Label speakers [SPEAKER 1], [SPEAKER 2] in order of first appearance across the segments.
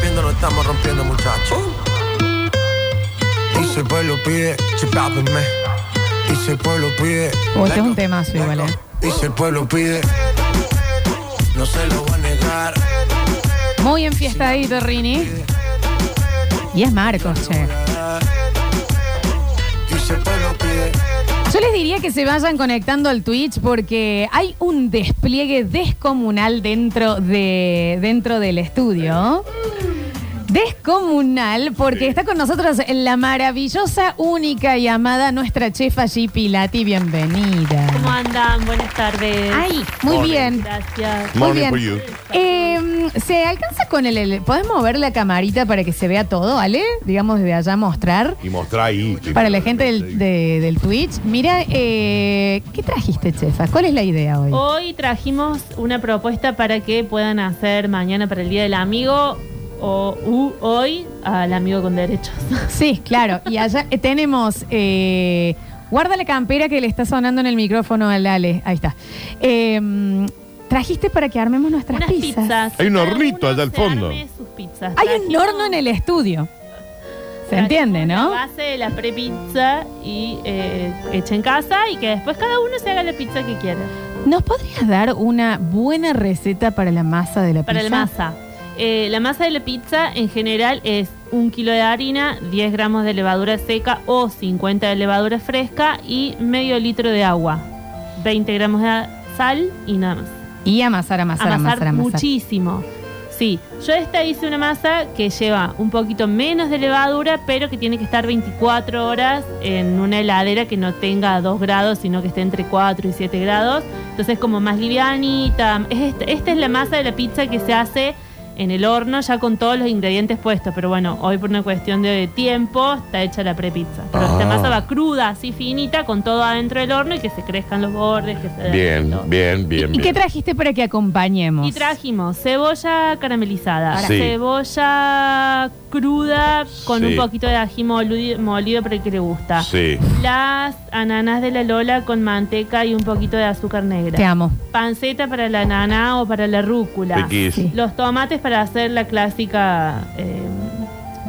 [SPEAKER 1] rompiendo, no estamos rompiendo, muchachos. Y si el pueblo pide, chipápenme. Y si el pueblo pide.
[SPEAKER 2] Oh, este es un temazo igual, eh.
[SPEAKER 1] Y si el pueblo pide, no se lo voy a negar.
[SPEAKER 2] Muy enfiestadito, Rini. Y es Marcos, che. Yo les diría que se vayan conectando al Twitch porque hay un despliegue descomunal dentro, de, dentro del estudio. Descomunal, porque está con nosotros la maravillosa, única y amada nuestra chefa G. Pilati. Bienvenida.
[SPEAKER 3] ¿Cómo andan? Buenas tardes.
[SPEAKER 2] Ay, muy
[SPEAKER 4] Morning.
[SPEAKER 2] bien.
[SPEAKER 3] Gracias.
[SPEAKER 2] Muy
[SPEAKER 4] Morning
[SPEAKER 2] bien.
[SPEAKER 4] for you.
[SPEAKER 2] Eh, ¿Se alcanza con el, el- ¿Podés mover la camarita para que se vea todo, Ale? Digamos, desde allá mostrar.
[SPEAKER 4] Y mostrar ahí.
[SPEAKER 2] Para la gente del, de- del Twitch. Mira, eh, ¿qué trajiste, chefa? ¿Cuál es la idea hoy?
[SPEAKER 3] Hoy trajimos una propuesta para que puedan hacer mañana para el Día del Amigo o u, hoy al amigo con derechos.
[SPEAKER 2] Sí, claro. Y allá eh, tenemos. eh, guarda la campera que le está sonando en el micrófono al Ale. Ahí está. Eh, trajiste para que armemos nuestras
[SPEAKER 3] Unas
[SPEAKER 2] pizzas.
[SPEAKER 3] pizzas.
[SPEAKER 4] Hay un
[SPEAKER 3] Cada
[SPEAKER 4] hornito
[SPEAKER 3] uno
[SPEAKER 4] allá al
[SPEAKER 3] se
[SPEAKER 4] fondo.
[SPEAKER 3] arme sus pizzas.
[SPEAKER 2] Hay un
[SPEAKER 3] Trajimos-
[SPEAKER 2] horno en el estudio. Se
[SPEAKER 3] trajimos
[SPEAKER 2] entiende, ¿no?
[SPEAKER 3] La base de la pre-pizza y eh, hecha en casa y que después cada uno se haga la pizza que quiera.
[SPEAKER 2] ¿Nos podrías dar una buena receta para la masa de la
[SPEAKER 3] Para
[SPEAKER 2] pizza?
[SPEAKER 3] la masa. Eh, la masa de la pizza en general es un kilo de harina, 10 gramos de levadura seca o 50 de levadura fresca y medio litro de agua, 20 gramos de sal y nada más.
[SPEAKER 2] Y amasar, amasar,
[SPEAKER 3] Amasar
[SPEAKER 2] amasar, amasar.
[SPEAKER 3] muchísimo. Sí, yo esta hice una masa que lleva un poquito menos de levadura, pero que tiene que estar 24 horas en una heladera que no tenga 2 grados, sino que esté entre 4 y 7 grados. Entonces como más livianita. Es esta, esta es la masa de la pizza que se hace en el horno ya con todos los ingredientes puestos. Pero bueno, hoy por una cuestión de tiempo está hecha la prepizza. Pero esta
[SPEAKER 4] Ah.
[SPEAKER 3] masa va cruda, así finita, con todo adentro del horno y que se crezcan los bordes, que se
[SPEAKER 4] Bien, bien, bien,
[SPEAKER 2] ¿Y qué trajiste para que acompañemos?
[SPEAKER 3] Y trajimos cebolla caramelizada.
[SPEAKER 4] Sí.
[SPEAKER 3] cebolla cruda con
[SPEAKER 4] Sí.
[SPEAKER 3] un poquito de ají molido, molido para el que le gusta.
[SPEAKER 4] Sí.
[SPEAKER 3] Las ananas de la Lola con manteca y un poquito de azúcar negra.
[SPEAKER 2] Te amo.
[SPEAKER 3] Panceta para la nana o para la rúcula.
[SPEAKER 4] Riquís.
[SPEAKER 2] Sí.
[SPEAKER 3] Los tomates para hacer la clásica eh,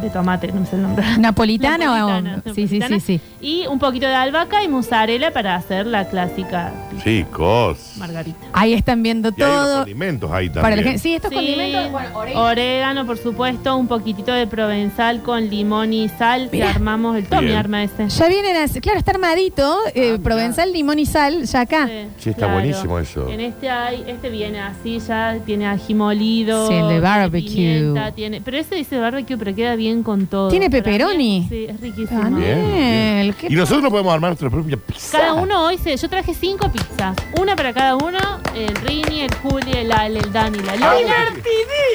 [SPEAKER 3] de tomate, no sé el nombre.
[SPEAKER 2] ¿Napolitana,
[SPEAKER 3] Napolitana,
[SPEAKER 2] o...? Sí, sí, sí, sí.
[SPEAKER 3] Y un poquito de albahaca y mozzarella para hacer la clásica
[SPEAKER 4] Chicos.
[SPEAKER 3] margarita.
[SPEAKER 2] Ahí están viendo
[SPEAKER 4] Y hay unos
[SPEAKER 2] todo.
[SPEAKER 4] condimentos ahí también.
[SPEAKER 2] Para la gente, sí, estos
[SPEAKER 3] Sí,
[SPEAKER 2] condimentos. Bueno, orégano.
[SPEAKER 3] orégano, por supuesto, un poquitito de provenzal con limón y sal.
[SPEAKER 2] Mirá.
[SPEAKER 3] armamos el Tommy
[SPEAKER 4] Bien.
[SPEAKER 3] arma ese.
[SPEAKER 2] Ya vienen a... Claro, está armadito. eh, provenzal, limón y sal, ya acá.
[SPEAKER 3] Sí,
[SPEAKER 4] Sí, está buenísimo eso.
[SPEAKER 3] En este hay, este viene así, ya tiene ají molido.
[SPEAKER 2] Sí, el de
[SPEAKER 3] tiene
[SPEAKER 2] barbecue.
[SPEAKER 3] pimienta, tiene, pero ese dice barbecue, pero queda bien con todo.
[SPEAKER 2] ¿Tiene
[SPEAKER 3] Para mí
[SPEAKER 2] pepperoni?
[SPEAKER 3] es- Sí, es riquísimo.
[SPEAKER 2] Daniel,
[SPEAKER 4] Bien,
[SPEAKER 2] ¿qué
[SPEAKER 4] Y nosotros no podemos armar nuestra propia pizza.
[SPEAKER 3] Cada uno hoy se, yo traje cinco pizzas, una para cada uno, el Rini, el Juli, el Ale, el Dani, la Lola.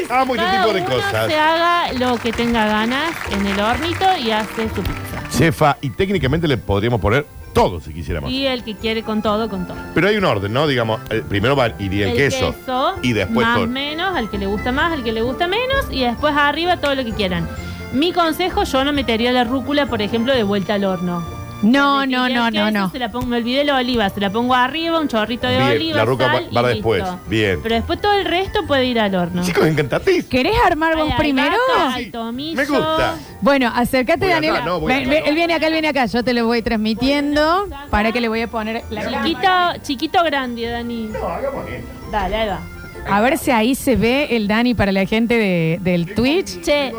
[SPEAKER 4] Ah, mucho
[SPEAKER 3] Cada
[SPEAKER 4] tipo de
[SPEAKER 3] uno
[SPEAKER 4] cosas.
[SPEAKER 3] se haga lo que tenga ganas en el hornito y hace su pizza.
[SPEAKER 4] Chefa, y técnicamente le podríamos poner todo si quisiéramos.
[SPEAKER 3] Y el que quiere con todo, con todo.
[SPEAKER 4] Pero hay un orden, ¿no? Digamos, eh, primero va, iría el, queso, y después
[SPEAKER 3] más
[SPEAKER 4] todo.
[SPEAKER 3] menos, al que le gusta más, al que le gusta menos, y después arriba todo lo que quieran. Mi consejo, yo no metería la rúcula, por ejemplo, de vuelta al horno.
[SPEAKER 2] No, no, no, no, no.
[SPEAKER 3] Se la pongo, me olvidé la oliva, se la pongo arriba, un chorrito de
[SPEAKER 4] Bien,
[SPEAKER 3] oliva,
[SPEAKER 4] la
[SPEAKER 3] sal
[SPEAKER 4] va-
[SPEAKER 3] y
[SPEAKER 4] después.
[SPEAKER 3] listo.
[SPEAKER 4] Bien.
[SPEAKER 3] Pero después todo el resto puede ir al horno.
[SPEAKER 4] Chicos, encantadís.
[SPEAKER 2] ¿Querés armar vos primero?
[SPEAKER 3] albahaca, hay tomillo.
[SPEAKER 4] Me gusta.
[SPEAKER 2] Bueno, acércate,
[SPEAKER 4] Voy
[SPEAKER 2] Daniel.
[SPEAKER 4] acá, no, voy
[SPEAKER 2] Ven,
[SPEAKER 4] acá,
[SPEAKER 2] ven,
[SPEAKER 4] no.
[SPEAKER 2] Él viene acá, él viene acá. Yo te lo voy transmitiendo. Para que le voy a poner la
[SPEAKER 3] Chiquito, chiquito grande, Dani.
[SPEAKER 4] No, hagamos esto.
[SPEAKER 3] Dale, ahí va.
[SPEAKER 2] A ver si ahí se ve el Dani para la gente de- del Twitch.
[SPEAKER 3] Che,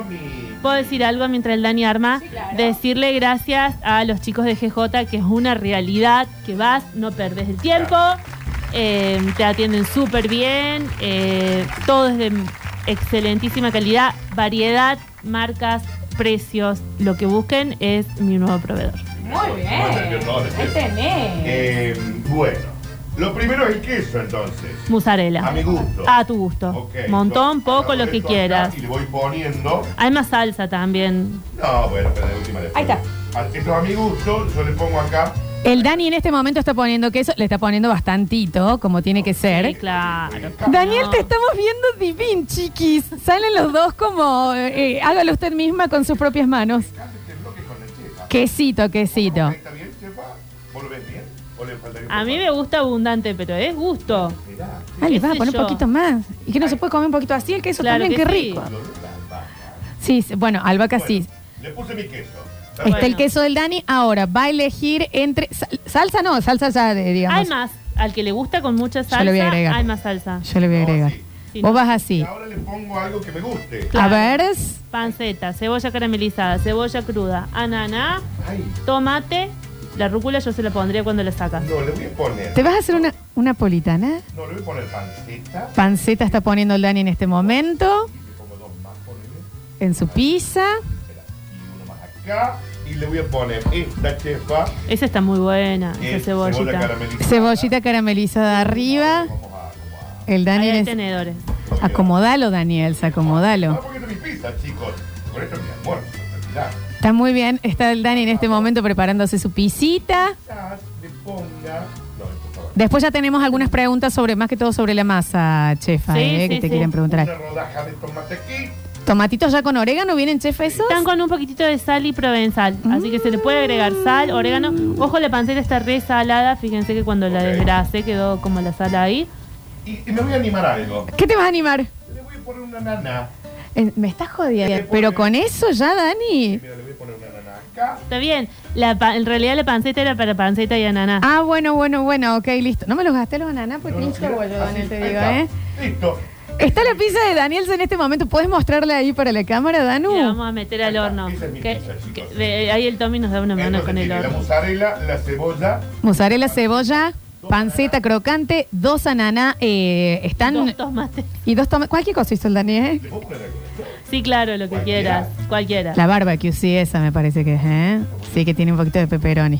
[SPEAKER 3] ¿puedo decir algo mientras el Dani arma? Decirle gracias a los chicos de GJ, que es una realidad, que vas, no perdes el tiempo, eh, te atienden súper bien, eh, todo es de excelentísima calidad, variedad, marcas, precios, lo que busquen es mi nuevo proveedor.
[SPEAKER 2] Muy bien. Ahí tenés.
[SPEAKER 4] Eh, bueno, lo primero es el queso entonces.
[SPEAKER 3] Mozzarella.
[SPEAKER 4] A mi gusto.
[SPEAKER 3] A tu gusto.
[SPEAKER 4] Ok,
[SPEAKER 3] Montón, poco, lo que quieras.
[SPEAKER 4] Y le voy poniendo.
[SPEAKER 3] Hay más salsa también.
[SPEAKER 4] No, bueno, pero de última le
[SPEAKER 2] Ahí está.
[SPEAKER 4] pongo. Esto es a mi gusto, yo le pongo acá.
[SPEAKER 2] El Dani en este momento está poniendo queso, le está poniendo bastantito, como tiene que
[SPEAKER 3] Sí,
[SPEAKER 2] ser.
[SPEAKER 3] claro.
[SPEAKER 2] Daniel,
[SPEAKER 3] No.
[SPEAKER 2] te estamos viendo divin, chiquis. Salen los dos como, eh, hágalo usted misma con sus propias manos. Quesito, quesito.
[SPEAKER 4] ¿Está bien, chefa? ¿Vos lo bien? ¿O le faltaría un
[SPEAKER 3] A
[SPEAKER 4] poco
[SPEAKER 3] mí
[SPEAKER 4] más?
[SPEAKER 3] me gusta abundante, pero es gusto.
[SPEAKER 4] Mirá.
[SPEAKER 2] Ah, le
[SPEAKER 3] ¿Qué
[SPEAKER 2] vas a
[SPEAKER 3] sé
[SPEAKER 2] poner un
[SPEAKER 3] yo?
[SPEAKER 2] poquito más. Y que no se puede comer un poquito así, el queso
[SPEAKER 3] Claro
[SPEAKER 2] también,
[SPEAKER 3] que
[SPEAKER 2] qué
[SPEAKER 3] sí.
[SPEAKER 2] rico. Sí, sí, bueno, albahaca sí.
[SPEAKER 4] Le puse mi queso.
[SPEAKER 2] Está el
[SPEAKER 3] Bueno.
[SPEAKER 2] queso del Dani. Ahora, va a elegir entre... sal- salsa no, salsa ya, de, digamos.
[SPEAKER 3] Hay más. Al que le gusta con mucha salsa,
[SPEAKER 2] Yo le voy a agregar.
[SPEAKER 3] hay más salsa.
[SPEAKER 2] Yo le voy a
[SPEAKER 4] No,
[SPEAKER 2] agregar.
[SPEAKER 4] Sí,
[SPEAKER 2] Vos
[SPEAKER 3] no.
[SPEAKER 2] vas
[SPEAKER 4] Y
[SPEAKER 2] así.
[SPEAKER 4] ahora le pongo algo que me guste.
[SPEAKER 3] Claro.
[SPEAKER 2] A ver...
[SPEAKER 3] Panceta, cebolla caramelizada, cebolla cruda, ananá,
[SPEAKER 4] Ay,
[SPEAKER 3] tomate. La rúcula yo se la pondría cuando la sacas.
[SPEAKER 4] no, le voy a poner.
[SPEAKER 2] ¿Te vas a hacer una, una politana?
[SPEAKER 4] No, le voy a poner panceta.
[SPEAKER 2] Panceta está poniendo el Dani en este momento.
[SPEAKER 4] Y le pongo dos más, ponele.
[SPEAKER 2] En su pizza.
[SPEAKER 4] Espera, Y uno más acá. Y le voy a poner esta chefa.
[SPEAKER 3] Esa está muy buena, esa
[SPEAKER 4] es cebolla
[SPEAKER 3] cebollita.
[SPEAKER 4] caramelizada.
[SPEAKER 2] Cebollita caramelizada arriba.
[SPEAKER 4] Vamos a acomodar.
[SPEAKER 2] El Dani
[SPEAKER 3] Ahí hay
[SPEAKER 2] es...
[SPEAKER 3] tenedores.
[SPEAKER 2] Acomodalo, Daniel, acomodalo.
[SPEAKER 4] porque esto es mi pizza, chicos. Por esto es mi almuerzo. ¿verdad?
[SPEAKER 2] Está muy bien. Está el Dani en este momento preparándose su pisita. Después ya tenemos algunas preguntas sobre, más que todo sobre la masa, chefa,
[SPEAKER 3] Sí,
[SPEAKER 2] eh,
[SPEAKER 3] sí,
[SPEAKER 2] que te
[SPEAKER 3] sí.
[SPEAKER 2] quieren preguntar.
[SPEAKER 4] Una rodaja de tomate aquí.
[SPEAKER 2] ¿Tomatitos ya con orégano vienen, chef, esos?
[SPEAKER 3] Están con un poquitito de sal y provenzal, así que se le puede agregar sal, orégano. Ojo, la panceta está resalada, fíjense que cuando la
[SPEAKER 4] Ok.
[SPEAKER 3] desgrasé quedó como la sal ahí.
[SPEAKER 4] Y, y me voy a animar a algo.
[SPEAKER 2] ¿Qué te vas a animar?
[SPEAKER 4] Le voy a poner una nana.
[SPEAKER 2] Eh, Me estás jodiendo. Pero con eso ya, Dani.
[SPEAKER 4] Mira, le voy a poner una nana acá.
[SPEAKER 3] Está bien, la pa- en realidad la panceta era para panceta y ananá.
[SPEAKER 2] Ah, bueno, bueno, bueno, ok, listo. No me los gasté los ananá, pues
[SPEAKER 4] No,
[SPEAKER 2] bollo, Daniel, te digo. ¿eh?
[SPEAKER 4] Listo.
[SPEAKER 2] Está la pizza de Daniel en este momento. ¿Puedes mostrarla ahí para la cámara, Danu?
[SPEAKER 3] La vamos a meter al horno.
[SPEAKER 4] esa es mi
[SPEAKER 3] Que-
[SPEAKER 4] pizza, chicos.
[SPEAKER 3] que- de- ahí el Tommy nos da una mano
[SPEAKER 4] Entonces
[SPEAKER 3] con el
[SPEAKER 4] tiene la
[SPEAKER 3] horno.
[SPEAKER 4] mozzarella, la cebolla.
[SPEAKER 2] Mozzarella, cebolla, panceta crocante, dos ananá, eh, están...
[SPEAKER 3] Dos tomates.
[SPEAKER 2] Y dos tomates. Cualquier cosa hizo el Dani, ¿eh?
[SPEAKER 4] ¿Le puedo poner algo de esto?
[SPEAKER 3] Sí, claro, lo que
[SPEAKER 4] Cualquiera.
[SPEAKER 3] quieras. Cualquiera.
[SPEAKER 2] La barbecue, sí, esa me parece que es, ¿eh? Sí, que tiene un poquito de pepperoni.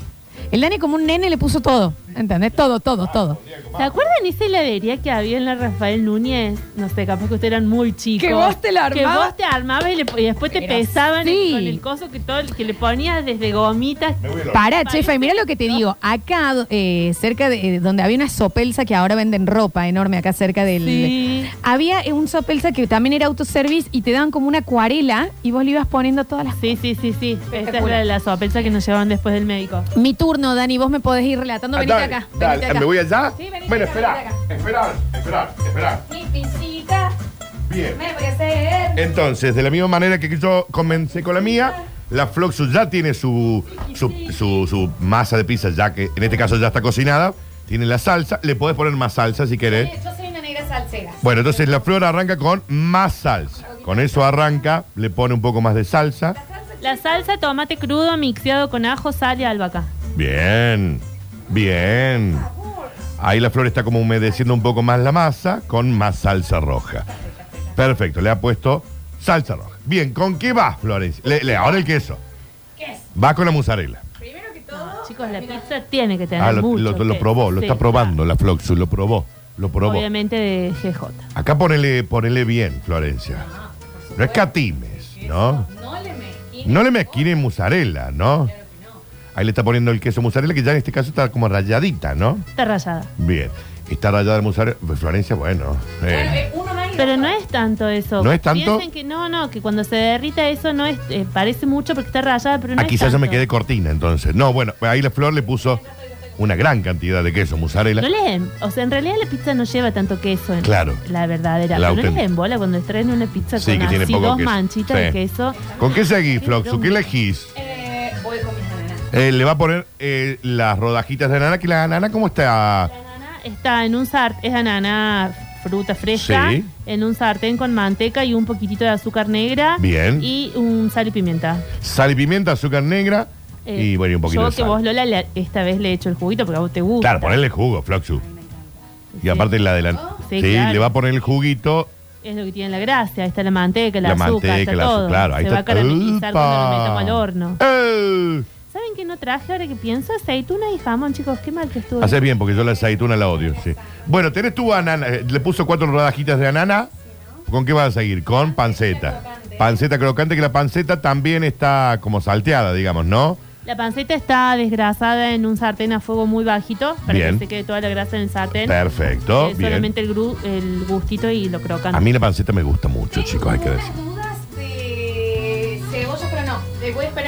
[SPEAKER 2] El Dani como un nene le puso todo, ¿entendés? Todo, todo, todo.
[SPEAKER 3] ¿Se acuerdan esa heladería que había en la Rafael Núñez? No sé, capaz que ustedes eran muy chicos.
[SPEAKER 2] Que vos te la
[SPEAKER 3] Que
[SPEAKER 2] armabas.
[SPEAKER 3] vos te armabas y, le- y después te
[SPEAKER 2] Era
[SPEAKER 3] pesaban
[SPEAKER 2] así.
[SPEAKER 3] con el coso que todo que le ponías desde gomitas.
[SPEAKER 4] Me voy a
[SPEAKER 2] Para, chefa, y mira lo que te digo. Acá, eh, cerca de eh, donde había una sopelsa que ahora venden ropa enorme, acá cerca del.
[SPEAKER 3] Sí.
[SPEAKER 2] Había eh, un sopelsa que también era autoservice y te daban como una acuarela y vos le ibas poniendo todas las.
[SPEAKER 3] Sí, sí, sí, sí. Esta es la, la sopelsa que nos llevaban después del médico.
[SPEAKER 2] Mi turno, Dani, vos me podés ir relatando.
[SPEAKER 4] Dale,
[SPEAKER 2] acá.
[SPEAKER 4] dale.
[SPEAKER 2] venite acá.
[SPEAKER 4] ¿Me voy allá?
[SPEAKER 2] Sí, venite
[SPEAKER 4] bueno,
[SPEAKER 2] acá,
[SPEAKER 4] espera,
[SPEAKER 2] venite
[SPEAKER 4] esperar, esperar, esperar.
[SPEAKER 2] Mi pisita
[SPEAKER 4] Bien.
[SPEAKER 2] me voy a hacer.
[SPEAKER 4] Entonces, de la misma manera que yo comencé con la mía, la Floxus ya tiene su, su, su- su masa de pizza, ya que en este caso ya está cocinada. Tiene la salsa, le podés poner más salsa si querés.
[SPEAKER 2] Yo soy una negra salsera.
[SPEAKER 4] Bueno, entonces la flor arranca con más salsa. Con eso arranca, le pone un poco más de salsa.
[SPEAKER 3] La salsa tomate crudo mixeado con ajo, sal y albahaca.
[SPEAKER 4] Bien, bien. Ahí la flor está como humedeciendo un poco más la masa con más salsa roja. Perfecto, le ha puesto salsa roja. Bien, ¿con qué va, Florencia? Le, le- ahora el queso. Va con la mozzarella.
[SPEAKER 3] Chicos, la pizza tiene que tener
[SPEAKER 4] Ah, lo,
[SPEAKER 3] mucho
[SPEAKER 4] lo- lo
[SPEAKER 3] queso.
[SPEAKER 4] probó, lo
[SPEAKER 3] Sí,
[SPEAKER 4] está probando la Floxus, lo probó, lo probó.
[SPEAKER 3] Obviamente de GJ.
[SPEAKER 4] Acá ponele, ponele bien, Florencia. No escatimes, ¿no?
[SPEAKER 2] No le me.
[SPEAKER 4] No le mezquine mozzarella, ¿no? Ahí le está poniendo el queso mozzarella, que ya en este caso está como rayadita, ¿no?
[SPEAKER 3] Está rayada.
[SPEAKER 4] Bien. Está rayada el mozzarella. Pues Florencia, bueno. eh,
[SPEAKER 2] Uno más y
[SPEAKER 3] Pero no es tanto eso.
[SPEAKER 4] ¿No es tanto?
[SPEAKER 3] Piensen que no, no, que cuando se derrita eso no es, eh, parece mucho porque está rayada, pero no
[SPEAKER 4] Aquí
[SPEAKER 3] es
[SPEAKER 4] quizás yo me
[SPEAKER 3] tanto.
[SPEAKER 4] quedé cortina, entonces. No, bueno, ahí la flor le puso una gran cantidad de queso mozzarella.
[SPEAKER 3] No les, o sea, en realidad la pizza no lleva tanto queso. En
[SPEAKER 4] Claro.
[SPEAKER 3] La verdadera.
[SPEAKER 4] La
[SPEAKER 3] pero no les
[SPEAKER 4] auténtica.
[SPEAKER 3] embola cuando les traen una pizza
[SPEAKER 4] Sí,
[SPEAKER 3] con
[SPEAKER 4] que tiene
[SPEAKER 3] así
[SPEAKER 4] poco
[SPEAKER 3] dos
[SPEAKER 4] queso.
[SPEAKER 3] manchitas
[SPEAKER 4] Sí.
[SPEAKER 3] de queso.
[SPEAKER 4] ¿Con qué seguís, Floxu? ¿Qué elegís?
[SPEAKER 2] Eh,
[SPEAKER 4] Eh, le va a poner eh, las rodajitas de anana, que la anana, ¿cómo está?
[SPEAKER 3] La anana está en un sartén, es ananá fruta fresca,
[SPEAKER 4] Sí.
[SPEAKER 3] en un sartén con manteca y un poquitito de azúcar negra.
[SPEAKER 4] Bien.
[SPEAKER 3] Y un sal y pimienta.
[SPEAKER 4] Sal y pimienta, azúcar negra
[SPEAKER 3] Eh,
[SPEAKER 4] y bueno, y un poquito
[SPEAKER 3] yo
[SPEAKER 4] de
[SPEAKER 3] que
[SPEAKER 4] sal.
[SPEAKER 3] vos, Lola, le- esta vez le he hecho el juguito porque a vos te gusta.
[SPEAKER 4] Claro, ponerle jugo, Floxu. Y aparte la de la...
[SPEAKER 3] Sí,
[SPEAKER 4] Sí,
[SPEAKER 3] claro.
[SPEAKER 4] le va a poner el juguito.
[SPEAKER 3] Es lo que tiene la gracia. Ahí está la manteca, el
[SPEAKER 4] La
[SPEAKER 3] azúcar,
[SPEAKER 4] manteca,
[SPEAKER 3] está
[SPEAKER 4] el azúcar,
[SPEAKER 3] todo.
[SPEAKER 4] claro, ahí
[SPEAKER 3] Se
[SPEAKER 4] está.
[SPEAKER 3] va a caramelizar cuando lo metamos al horno.
[SPEAKER 4] ¡Eh!
[SPEAKER 3] ¿Saben qué no traje ahora que pienso? Aceituna y jamón, chicos. Qué mal que estuvo.
[SPEAKER 4] Haces bien, porque yo la aceituna la odio, sí. Bueno, tenés tu anana, eh, le puso cuatro rodajitas de anana. ¿Con qué vas a seguir? Con panceta. Panceta crocante, que la panceta también está como salteada, digamos, ¿no?
[SPEAKER 3] La panceta está desgrasada en un sartén a fuego muy bajito para
[SPEAKER 4] Bien.
[SPEAKER 3] que se quede toda la grasa en el sartén.
[SPEAKER 4] Perfecto,
[SPEAKER 3] Eh,
[SPEAKER 4] bien.
[SPEAKER 3] solamente el, gru- el gustito y lo crocante.
[SPEAKER 4] A mí la panceta me gusta mucho, chicos, hay que decir.
[SPEAKER 2] dudas de cebolla, pero no. Le voy a esperar que.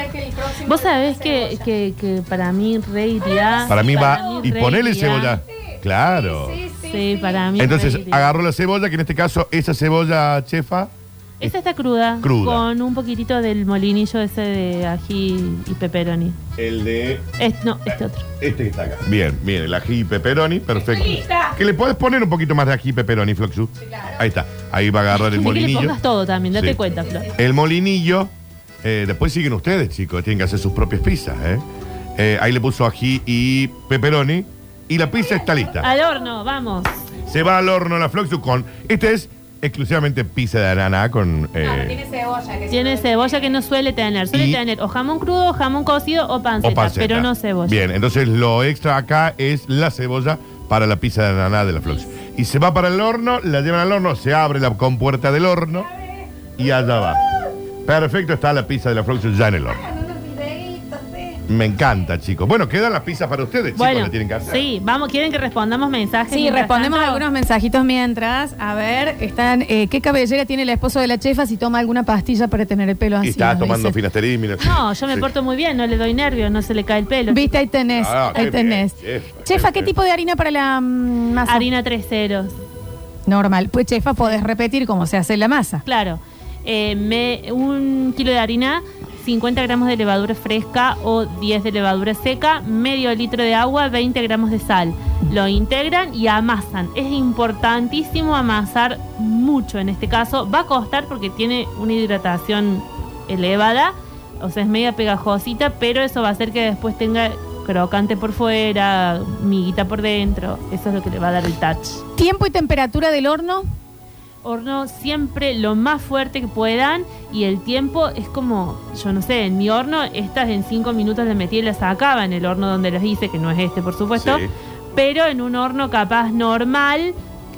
[SPEAKER 3] Vos sabés que, que, que para mí re iría.
[SPEAKER 4] Para mí va...
[SPEAKER 3] mí
[SPEAKER 4] Y
[SPEAKER 3] re
[SPEAKER 4] ponele
[SPEAKER 3] iría.
[SPEAKER 4] cebolla. Claro.
[SPEAKER 2] Sí, sí,
[SPEAKER 3] Sí, para mí.
[SPEAKER 4] Entonces
[SPEAKER 3] re iría.
[SPEAKER 4] agarró la cebolla, que en este caso esa cebolla chefa
[SPEAKER 3] Esta está cruda,
[SPEAKER 4] Cruda.
[SPEAKER 3] con un poquitito del molinillo ese de ají y pepperoni.
[SPEAKER 4] El de
[SPEAKER 3] Es- no, este otro.
[SPEAKER 4] este que está acá. Bien, bien, el ají y pepperoni, perfecto. ¿Que le podés poner un poquito más de ají y pepperoni, Floxu? Ahí está. Ahí va a agarrar el
[SPEAKER 3] Así que le
[SPEAKER 4] molinillo.
[SPEAKER 3] pongas todo también, date
[SPEAKER 4] Sí.
[SPEAKER 3] cuenta, Flor.
[SPEAKER 4] El molinillo. Eh, después siguen ustedes, chicos. Tienen que hacer sus propias pizzas, ¿eh? Eh, ahí le puso ají y pepperoni. Y la pizza está lista.
[SPEAKER 3] Al horno, vamos.
[SPEAKER 4] Se va al horno la Floxu con. Este es exclusivamente pizza de ananá con. eh,
[SPEAKER 2] cebolla. Que
[SPEAKER 3] Tiene cebolla que no suele tener. Suele
[SPEAKER 4] Y-
[SPEAKER 3] tener o jamón crudo, o jamón cocido o panceta,
[SPEAKER 4] o panceta.
[SPEAKER 3] pero no cebolla.
[SPEAKER 4] Bien, entonces lo extra acá es la cebolla para la pizza de ananá de la Floxu. Y se va para el horno, la llevan al horno, se abre la compuerta del horno y allá va. Perfecto, está la pizza de la Floxu ya en el horno. Me encanta, chicos. Bueno, quedan las pizzas para ustedes, chicos,
[SPEAKER 3] Bueno,
[SPEAKER 4] tienen que hacer.
[SPEAKER 3] sí, vamos, ¿quieren que respondamos mensajes?
[SPEAKER 2] Sí,
[SPEAKER 3] mientras
[SPEAKER 2] respondemos
[SPEAKER 3] tanto?
[SPEAKER 2] algunos mensajitos mientras. A ver, están, eh, ¿qué cabellera tiene el esposo de la chefa si toma alguna pastilla para tener el pelo así?
[SPEAKER 4] Y está tomando
[SPEAKER 2] dice.
[SPEAKER 4] finasterín, mira.
[SPEAKER 3] No, yo me
[SPEAKER 4] Sí.
[SPEAKER 3] porto muy bien, no le doy nervio, no se le cae el pelo.
[SPEAKER 2] Viste, ahí tenés,
[SPEAKER 4] Ah,
[SPEAKER 2] ahí
[SPEAKER 4] qué
[SPEAKER 2] tenés.
[SPEAKER 4] bien, chefa,
[SPEAKER 2] chefa,
[SPEAKER 4] qué
[SPEAKER 2] ¿qué
[SPEAKER 4] bien.
[SPEAKER 2] tipo de harina para la mm, masa?
[SPEAKER 3] Harina tres ceros.
[SPEAKER 2] Normal. Pues chefa, podés repetir cómo se hace la masa.
[SPEAKER 3] Claro. Eh, me- un kilo de harina, 50 gramos de levadura fresca o 10 de levadura seca, medio litro de agua, 20 gramos de sal. Lo integran y amasan. Es importantísimo amasar mucho en este caso. Va a costar porque tiene una hidratación elevada, o sea, es media pegajosita, pero eso va a hacer que después tenga crocante por fuera, miguita por dentro. Eso es lo que le va a dar el touch
[SPEAKER 2] Tiempo y temperatura del horno.
[SPEAKER 3] Horno siempre lo más fuerte que puedan y el tiempo es como, yo no sé, en mi horno estas en cinco minutos las metí y las sacaba en el horno donde las hice, que no es este por supuesto,
[SPEAKER 4] Sí.
[SPEAKER 3] pero en un horno capaz normal,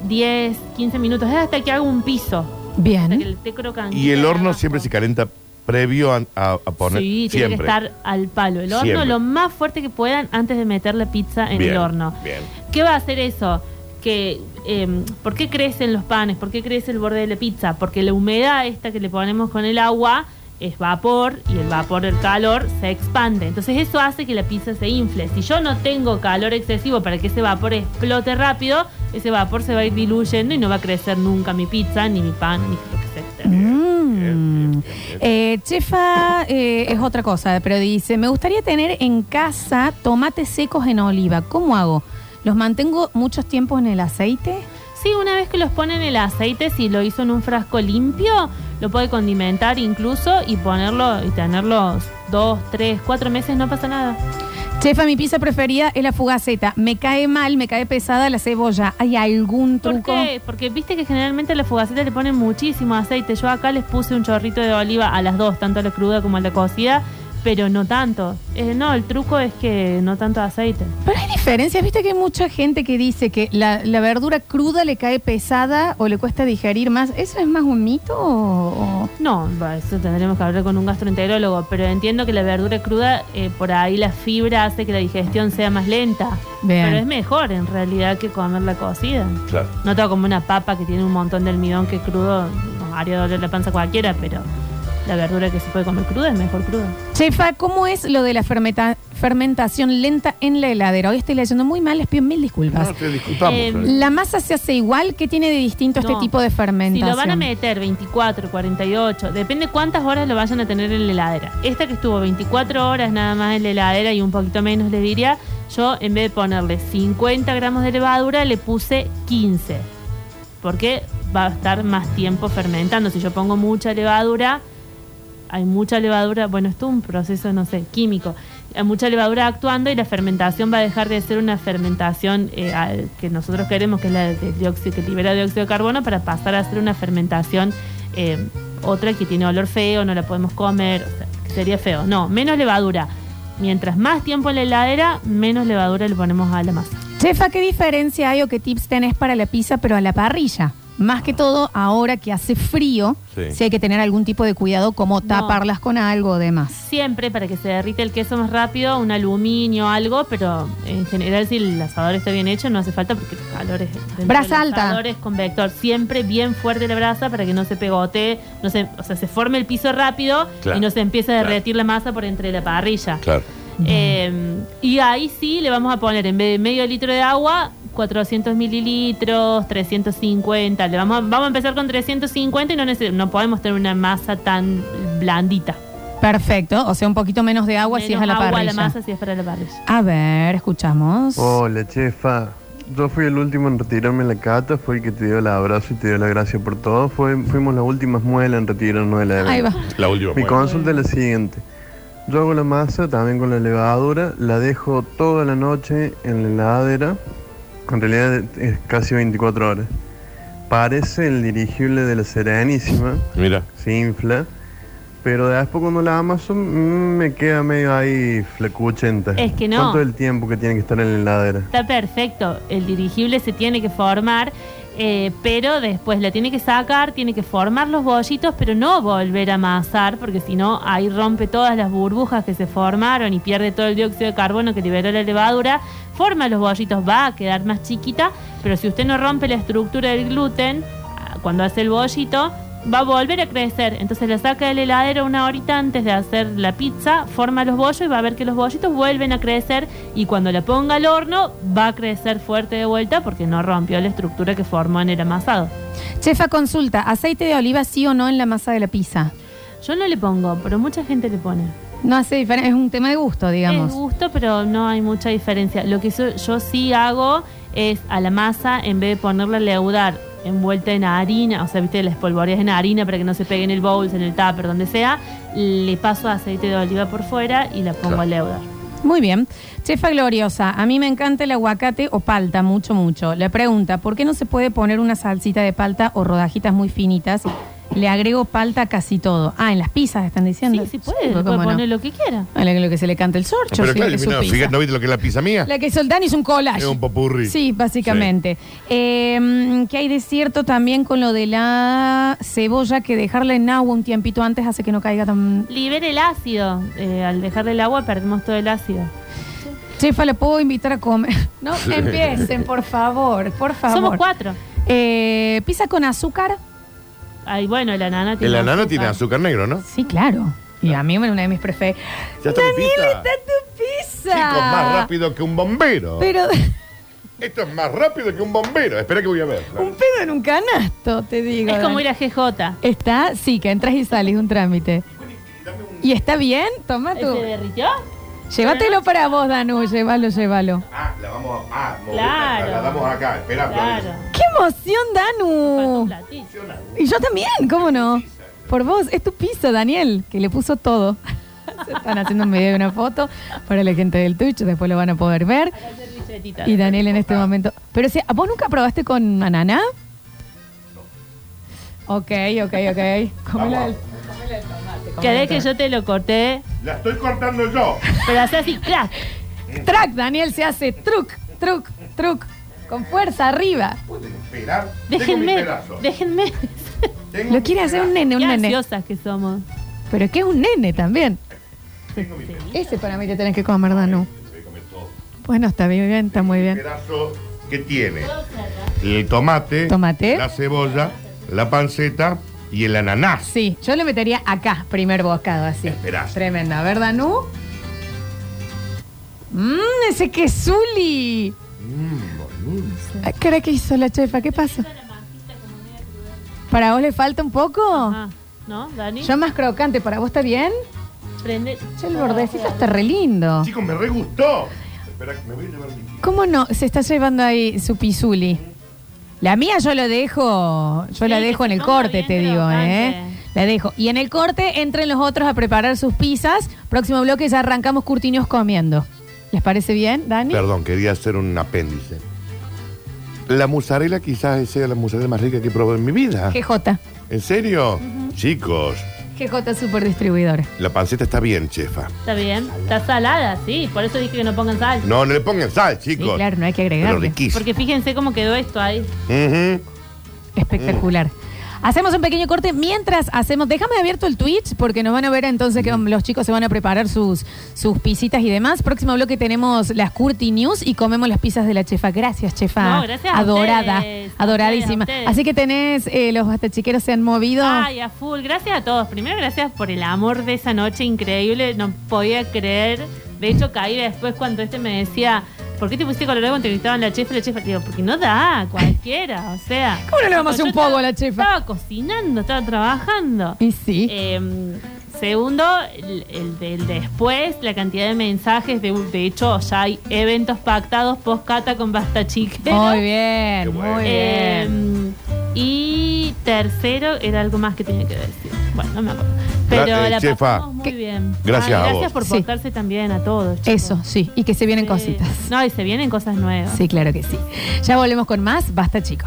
[SPEAKER 3] 10, 15 minutos, es hasta que haga un piso, hasta que
[SPEAKER 2] Bien.
[SPEAKER 3] le esté crocantito
[SPEAKER 4] Y el horno
[SPEAKER 3] abajo.
[SPEAKER 4] siempre se calienta previo a, a- a poner.
[SPEAKER 3] Sí, tiene
[SPEAKER 4] siempre.
[SPEAKER 3] que estar al palo. El horno
[SPEAKER 4] Siempre.
[SPEAKER 3] lo más fuerte que puedan antes de meter la pizza en
[SPEAKER 4] Bien,
[SPEAKER 3] el horno.
[SPEAKER 4] Bien.
[SPEAKER 3] ¿Qué va a hacer eso? Que, eh, ¿Por qué crecen los panes? ¿Por qué crece el borde de la pizza? Porque la humedad esta que le ponemos con el agua es vapor y el vapor, el calor, se expande. Entonces eso hace que la pizza se infle. Si yo no tengo calor excesivo para que ese vapor explote rápido, ese vapor se va a ir diluyendo y no va a crecer nunca mi pizza, ni mi pan, ni lo que sea.
[SPEAKER 2] Mm.
[SPEAKER 4] bien, bien, bien.
[SPEAKER 2] Eh, chefa eh, es otra cosa, pero dice, me gustaría tener en casa tomates secos en oliva. ¿Cómo hago? ¿Los mantengo muchos tiempos en el aceite?
[SPEAKER 3] Sí, una vez que los pone en el aceite, si lo hizo en un frasco limpio, lo puede condimentar incluso y ponerlo y tenerlos dos, tres, cuatro meses, no pasa nada.
[SPEAKER 2] Chefa, mi pizza preferida es la fugaceta. Me cae mal, me cae pesada la cebolla. ¿Hay algún
[SPEAKER 3] ¿Por
[SPEAKER 2] truco?
[SPEAKER 3] qué? Porque viste que generalmente a la fugaceta le ponen muchísimo aceite. Yo acá les puse un chorrito de oliva a las dos, tanto a la cruda como a la cocida, pero no tanto. Eh, no, el truco es que no tanto aceite.
[SPEAKER 2] Pero hay diferencias, viste que hay mucha gente que dice que la, la verdura cruda le cae pesada o le cuesta digerir más. ¿Eso es más un mito o...?
[SPEAKER 3] No, va, eso tendremos que hablar con un gastroenterólogo, pero entiendo que la verdura cruda, eh, por ahí la fibra hace que la digestión sea más lenta.
[SPEAKER 2] Bien.
[SPEAKER 3] Pero es mejor en realidad que comer la cocida.
[SPEAKER 4] Claro.
[SPEAKER 3] No todo como una papa que tiene un montón de almidón que crudo nos haría doler la panza a cualquiera, pero la verdura que se puede comer cruda es mejor cruda.
[SPEAKER 2] Chefa, ¿cómo es lo de la fermenta- fermentación lenta en la heladera? Hoy estoy leyendo muy mal, les pido mil disculpas.
[SPEAKER 4] No, te disculpamos.
[SPEAKER 3] Eh,
[SPEAKER 4] Florencia.
[SPEAKER 2] ¿La masa se hace igual? ¿Qué tiene de distinto este tipo de
[SPEAKER 3] Si
[SPEAKER 2] fermentación?
[SPEAKER 3] lo van a meter 24, 48, depende cuántas horas lo vayan a tener en la heladera. Esta que estuvo 24 horas nada más en la heladera y un poquito menos le diría, yo en vez de ponerle 50 gramos de levadura le puse 15. Porque va a estar más tiempo fermentando. Si yo pongo mucha levadura, hay mucha levadura, bueno, esto es un proceso, no sé, químico. Hay mucha levadura actuando y la fermentación va a dejar de ser una fermentación eh, al- que nosotros queremos, que es la de dióxido, que libera dióxido de carbono, para pasar a ser una fermentación eh, otra que tiene olor feo, no la podemos comer, o sea, sería feo. No, menos levadura. Mientras más tiempo en la heladera, menos levadura le ponemos a la masa.
[SPEAKER 2] Chefa, ¿qué diferencia hay o qué tips tenés para la pizza pero a la parrilla? Más que todo, ahora que hace frío,
[SPEAKER 4] Sí.
[SPEAKER 2] si hay que tener algún tipo de cuidado como taparlas con algo o demás.
[SPEAKER 3] Siempre para que se derrite el queso más rápido, un aluminio, algo, pero en general si el asador está bien hecho no hace falta porque el calor es dentro
[SPEAKER 2] Brasa
[SPEAKER 3] del
[SPEAKER 2] alta.
[SPEAKER 3] asador es convector. Siempre bien fuerte la brasa para que no se pegotee, no se, o sea, se forme el piso rápido
[SPEAKER 4] Claro,
[SPEAKER 3] y no se empiece a
[SPEAKER 4] claro.
[SPEAKER 3] derretir la masa por entre la parrilla.
[SPEAKER 4] Claro.
[SPEAKER 3] Eh, y ahí sí le vamos a poner en vez de medio litro de agua, 400 mililitros, 350. Le vamos, a- vamos a empezar con 350 y no, neces- no podemos tener una masa tan blandita.
[SPEAKER 2] Perfecto, o sea, un poquito menos de agua si es a la
[SPEAKER 3] agua
[SPEAKER 2] parrilla.
[SPEAKER 3] la masa si es para la parrilla.
[SPEAKER 2] A ver, escuchamos.
[SPEAKER 5] Hola, chefa. Yo fui el último en retirarme la cata, fue el que te dio el abrazo y te dio la gracia por todo. Fue, fuimos las últimas muelas en retirarnos de la
[SPEAKER 2] Ahí va.
[SPEAKER 4] La última.
[SPEAKER 5] Mi
[SPEAKER 4] muela.
[SPEAKER 5] consulta es la siguiente. Yo hago la masa también con la levadura, la dejo toda la noche en la heladera. En realidad es casi 24 horas. Parece el dirigible de la Serenísima,
[SPEAKER 4] Mira.
[SPEAKER 5] se infla. Pero después cuando la amaso mm, me queda medio ahí flecuchenta.
[SPEAKER 3] Es que no.
[SPEAKER 5] ¿Cuánto es el tiempo que tiene que estar en la heladera?
[SPEAKER 3] Está perfecto. El dirigible se tiene que formar, eh, pero después la tiene que sacar, tiene que formar los bollitos, pero no volver a amasar, porque si no, ahí rompe todas las burbujas que se formaron y pierde todo el dióxido de carbono que liberó la levadura. Forma los bollitos, va a quedar más chiquita, pero si usted no rompe la estructura del gluten, ah, cuando hace el bollito, va a volver a crecer. Entonces la saca de la heladera una horita antes de hacer la pizza, forma los bollos y va a ver que los bollitos vuelven a crecer y cuando la ponga al horno va a crecer fuerte de vuelta porque no rompió la estructura que formó en el amasado.
[SPEAKER 2] Chefa, consulta, ¿aceite de oliva sí o no en la masa de la pizza?
[SPEAKER 3] Yo no le pongo, pero mucha gente le pone.
[SPEAKER 2] No hace diferencia, es un tema de gusto, digamos.
[SPEAKER 3] Es gusto, pero no hay mucha diferencia. Lo que so- yo sí hago es a la masa, en vez de ponerla a leudar envuelta en harina, o sea, viste, las polvoreas en harina para que no se pegue en el bowl, en el tupper, donde sea, le paso aceite de oliva por fuera y la pongo
[SPEAKER 4] Claro.
[SPEAKER 3] a leudar.
[SPEAKER 2] Muy bien. Chefa Gloriosa, a mí me encanta el aguacate o palta, mucho, mucho. Le pregunta, ¿por qué no se puede poner una salsita de palta o rodajitas muy finitas? Le agrego palta a casi todo. Ah, en las pizzas están diciendo.
[SPEAKER 3] Sí, sí puede,
[SPEAKER 2] pues,
[SPEAKER 3] puede
[SPEAKER 2] cómo no.
[SPEAKER 3] poner lo que quiera.
[SPEAKER 2] Ah, Lo que se le canta el sorcho.
[SPEAKER 4] Pero
[SPEAKER 2] sí,
[SPEAKER 4] claro,
[SPEAKER 2] que es su
[SPEAKER 4] mira,
[SPEAKER 2] pizza.
[SPEAKER 4] fíjate, ¿no viste lo que es la pizza mía?
[SPEAKER 2] La que hizo Dani es un collage.
[SPEAKER 4] Es un popurrí.
[SPEAKER 2] Sí, básicamente. Eh, ¿Qué hay de cierto también con lo de la cebolla? Que dejarla en agua un tiempito antes hace que no caiga tan...
[SPEAKER 3] Libera el ácido. Eh, al dejarle el agua perdemos todo el ácido.
[SPEAKER 2] Chefa, ¿le puedo invitar a comer? No empiecen, por favor, por favor.
[SPEAKER 3] Somos cuatro.
[SPEAKER 2] Eh, ¿Pizza con azúcar?
[SPEAKER 3] Ay, bueno, la nana tiene
[SPEAKER 4] El anano tiene azúcar negro, ¿no?
[SPEAKER 2] Sí, claro. Y a mí una de mis preferidas.
[SPEAKER 4] Ya está mi
[SPEAKER 2] Daniel,
[SPEAKER 4] pizza.
[SPEAKER 2] está tu pizza.
[SPEAKER 4] Chicos, más rápido que un bombero.
[SPEAKER 2] Pero
[SPEAKER 4] Esto es más rápido que un bombero. Espera que voy a ver.
[SPEAKER 2] un pedo en un canasto, te digo.
[SPEAKER 3] Es como
[SPEAKER 2] Dani.
[SPEAKER 3] ir a GJ.
[SPEAKER 2] Está, sí, que entras y sales, un trámite. ¿Y está bien? Toma tú.
[SPEAKER 3] ¿Se derritió?
[SPEAKER 2] Llévatelo para vos, Danu, llévalo, llévalo.
[SPEAKER 4] Ah, la vamos a. Ah,
[SPEAKER 3] Claro.
[SPEAKER 4] La damos acá. Espera,
[SPEAKER 3] Claro.
[SPEAKER 2] ¡Qué emoción, Danu! Y yo también, ¿cómo no? Por vos, es tu piso, Daniel, que le puso todo. Se están haciendo un video y una foto para la gente del Twitch, después lo van a poder ver. Y Daniel en este momento. Pero si, ¿vos nunca probaste con ananá? Ok, ok, ok. Comela el-
[SPEAKER 3] Quedé que yo te lo corté,
[SPEAKER 4] La estoy cortando yo.
[SPEAKER 3] pero hace así, crack.
[SPEAKER 2] Track, Daniel se hace truc, truc, truc. Con fuerza, arriba.
[SPEAKER 4] ¿Pueden esperar? Tengo mi
[SPEAKER 3] Déjenme, déjenme.
[SPEAKER 4] Tengo
[SPEAKER 2] Lo quiere hacer un nene, un
[SPEAKER 3] Qué
[SPEAKER 2] nene.
[SPEAKER 3] ansiosas que somos.
[SPEAKER 2] Pero que es un nene también.
[SPEAKER 4] Tengo mi pedazo.
[SPEAKER 2] Ese para mí te tenés que comer, Danu.
[SPEAKER 4] Todo.
[SPEAKER 2] Bueno, está bien, está muy
[SPEAKER 4] El
[SPEAKER 2] bien.
[SPEAKER 4] pedazo que tiene el tomate,
[SPEAKER 2] Tomate.
[SPEAKER 4] la cebolla, la panceta y el ananás.
[SPEAKER 2] Sí, yo le metería acá, primer bocado, así.
[SPEAKER 4] Esperá.
[SPEAKER 2] Tremenda, ¿verdad, Danu? Mmm, ese quesuli. Ay, ¿Qué era que hizo la chefa? ¿Qué pasa? ¿Para vos le falta un poco?
[SPEAKER 3] Ajá. ¿No, Dani?
[SPEAKER 2] Yo más crocante, ¿para vos está bien?
[SPEAKER 3] Prende.
[SPEAKER 2] Che, el bordecito está re lindo.
[SPEAKER 4] Chicos, me re gustó. Espera, me voy a llevar mi
[SPEAKER 2] ¿Cómo no? Se está llevando ahí su pisuli. La mía yo lo dejo, yo
[SPEAKER 3] Sí,
[SPEAKER 2] la dejo en el corte,
[SPEAKER 3] bien
[SPEAKER 2] te digo,
[SPEAKER 3] crocante.
[SPEAKER 2] ¿eh? La dejo. Y en el corte entren los otros a preparar sus pizzas. Próximo bloque ya arrancamos curtiños comiendo. ¿Les parece bien, Dani?
[SPEAKER 4] Perdón, quería hacer un apéndice. La mozzarella quizás sea la mozzarella más rica que he probado en mi vida.
[SPEAKER 2] GJ.
[SPEAKER 4] ¿En serio? Chicos,
[SPEAKER 2] GJ Super Distribuidores.
[SPEAKER 4] la panceta está bien, chefa.
[SPEAKER 3] Está bien. Está salada, sí. Por eso dije que no pongan sal.
[SPEAKER 4] No, no le pongan sal, chicos.
[SPEAKER 2] Sí, claro, no hay que
[SPEAKER 4] Pero
[SPEAKER 2] agregarle.
[SPEAKER 4] riquísimo.
[SPEAKER 3] Porque fíjense cómo quedó esto ahí.
[SPEAKER 4] Ujú.
[SPEAKER 2] Espectacular. Hacemos un pequeño corte mientras hacemos. Déjame abierto el Twitch porque nos van a ver entonces que los chicos se van a preparar sus, sus pisitas y demás. Próximo bloque tenemos las Curti News y comemos las pizzas de la chefa. Gracias, chefa.
[SPEAKER 3] No, gracias a
[SPEAKER 2] Adorada,
[SPEAKER 3] ustedes, a
[SPEAKER 2] adoradísima.
[SPEAKER 3] ustedes, a ustedes.
[SPEAKER 2] Así que tenés, eh, los batachiqueros se han movido.
[SPEAKER 3] Ay, a full. Gracias a todos. Primero, gracias por el amor de esa noche increíble. No podía creer. De hecho, caí después cuando este me decía, ¿por qué te pusiste colorado cuando entrevistaban a la chefa? La chefa, digo, porque no da, cualquiera, o sea.
[SPEAKER 2] ¿Cómo no le vamos a hacer un poco a la chefa?
[SPEAKER 3] Estaba cocinando, estaba trabajando.
[SPEAKER 2] Y sí.
[SPEAKER 3] Eh, segundo, el, el del después, la cantidad de mensajes. De, de hecho, ya hay eventos pactados post-cata con Basta Chiquero.
[SPEAKER 2] muy bien,
[SPEAKER 4] bueno.
[SPEAKER 2] muy
[SPEAKER 3] Eh,
[SPEAKER 2] bien.
[SPEAKER 3] y tercero, era algo más que tenía que decir. Bueno, no me acuerdo. Pero
[SPEAKER 4] Gra- eh,
[SPEAKER 3] la
[SPEAKER 4] chefa.
[SPEAKER 3] pasamos muy bien.
[SPEAKER 4] Gracias a
[SPEAKER 3] gracias
[SPEAKER 4] vos.
[SPEAKER 3] por
[SPEAKER 2] Sí.
[SPEAKER 3] portarse también a todos. chicos.
[SPEAKER 2] Eso, sí. Y que se vienen
[SPEAKER 3] Sí.
[SPEAKER 2] cositas.
[SPEAKER 3] No, y se vienen cosas nuevas.
[SPEAKER 2] Sí, claro que sí. Ya volvemos con más. Basta, chicos.